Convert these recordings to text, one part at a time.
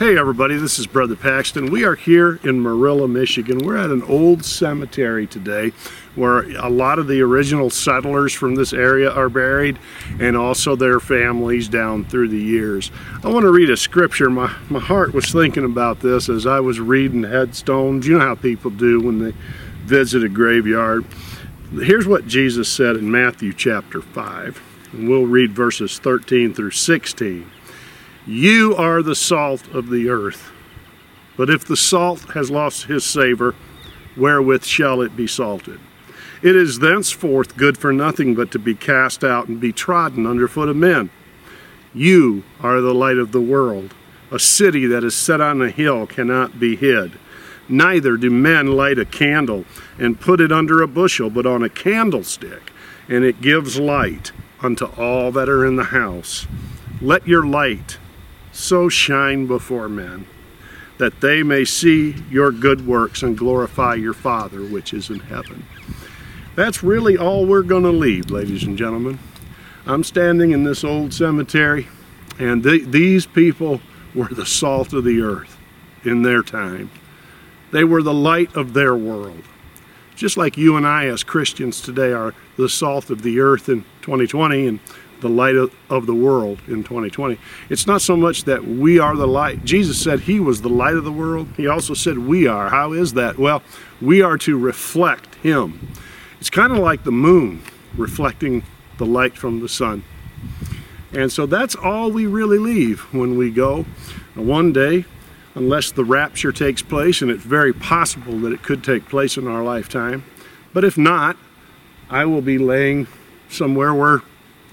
Hey everybody, this is Brother Paxton. We are here in Marilla, Michigan. We're at an old cemetery today where a lot of the original settlers from this area are buried and also their families down through the years. I want to read a scripture. My, my heart was thinking about this as I was reading headstones. You know how people do when they visit a graveyard. Here's what Jesus said in Matthew chapter 5. And we'll read verses 13 through 16. You are the salt of the earth. But if the salt has lost his savor, wherewith shall it be salted? It is thenceforth good for nothing but to be cast out and be trodden under foot of men. You are the light of the world. A city that is set on a hill cannot be hid. Neither do men light a candle and put it under a bushel, but on a candlestick, and it gives light unto all that are in the house. Let your light so shine before men, that they may see your good works and glorify your Father which is in heaven. That's really all we're going to leave, ladies and gentlemen. I'm standing in this old cemetery, and th these people were the salt of the earth in their time. They were the light of their world. Just like you and I, as Christians today, are the salt of the earth in 2020 and the light of, the world in 2020. It's not so much that we are the light. Jesus said he was the light of the world. He also said we are. How is that? Well, we are to reflect him. It's kind of like the moon reflecting the light from the sun. And so that's all we really leave when we go. One day, unless the rapture takes place, and it's very possible that it could take place in our lifetime, but if not, I will be laying somewhere where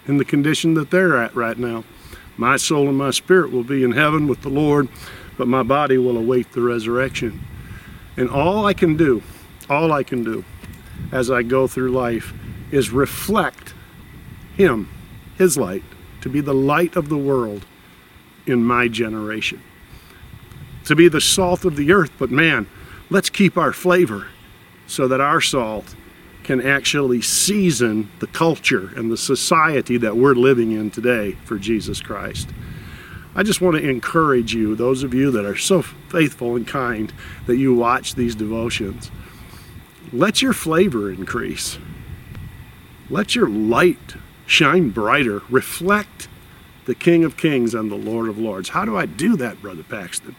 in the condition that they're at right now. My soul and my spirit will be in heaven with the Lord, but my body will await the resurrection. And all I can do, all I can do as I go through life is reflect Him, His light, to be the light of the world in my generation. To be the salt of the earth, but man, let's keep our flavor so that our salt can actually season the culture and the society that we're living in today for Jesus Christ. I just want to encourage you, those of you that are so faithful and kind that you watch these devotions, let your flavor increase. Let your light shine brighter. Reflect the King of Kings and the Lord of Lords. How do I do that, Brother Paxton?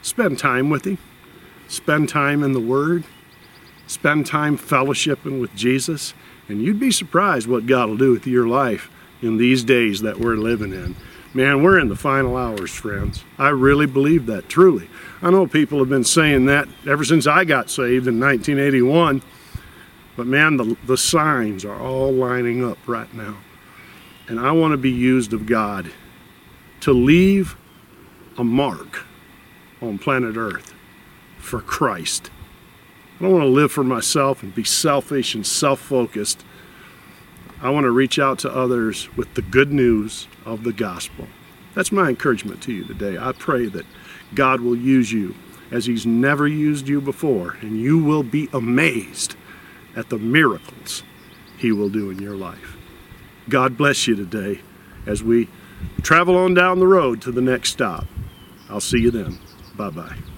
Spend time with Him, spend time in the Word spend time fellowshipping with Jesus, and you'd be surprised what God will do with your life in these days that we're living in. Man, we're in the final hours, friends. I really believe that, truly. I know people have been saying that ever since I got saved in 1981, but man, the, the signs are all lining up right now. And I want to be used of God to leave a mark on planet Earth for Christ. I don't want to live for myself and be selfish and self-focused. I want to reach out to others with the good news of the gospel. That's my encouragement to you today. I pray that God will use you as he's never used you before, and you will be amazed at the miracles he will do in your life. God bless you today as we travel on down the road to the next stop. I'll see you then. Bye-bye.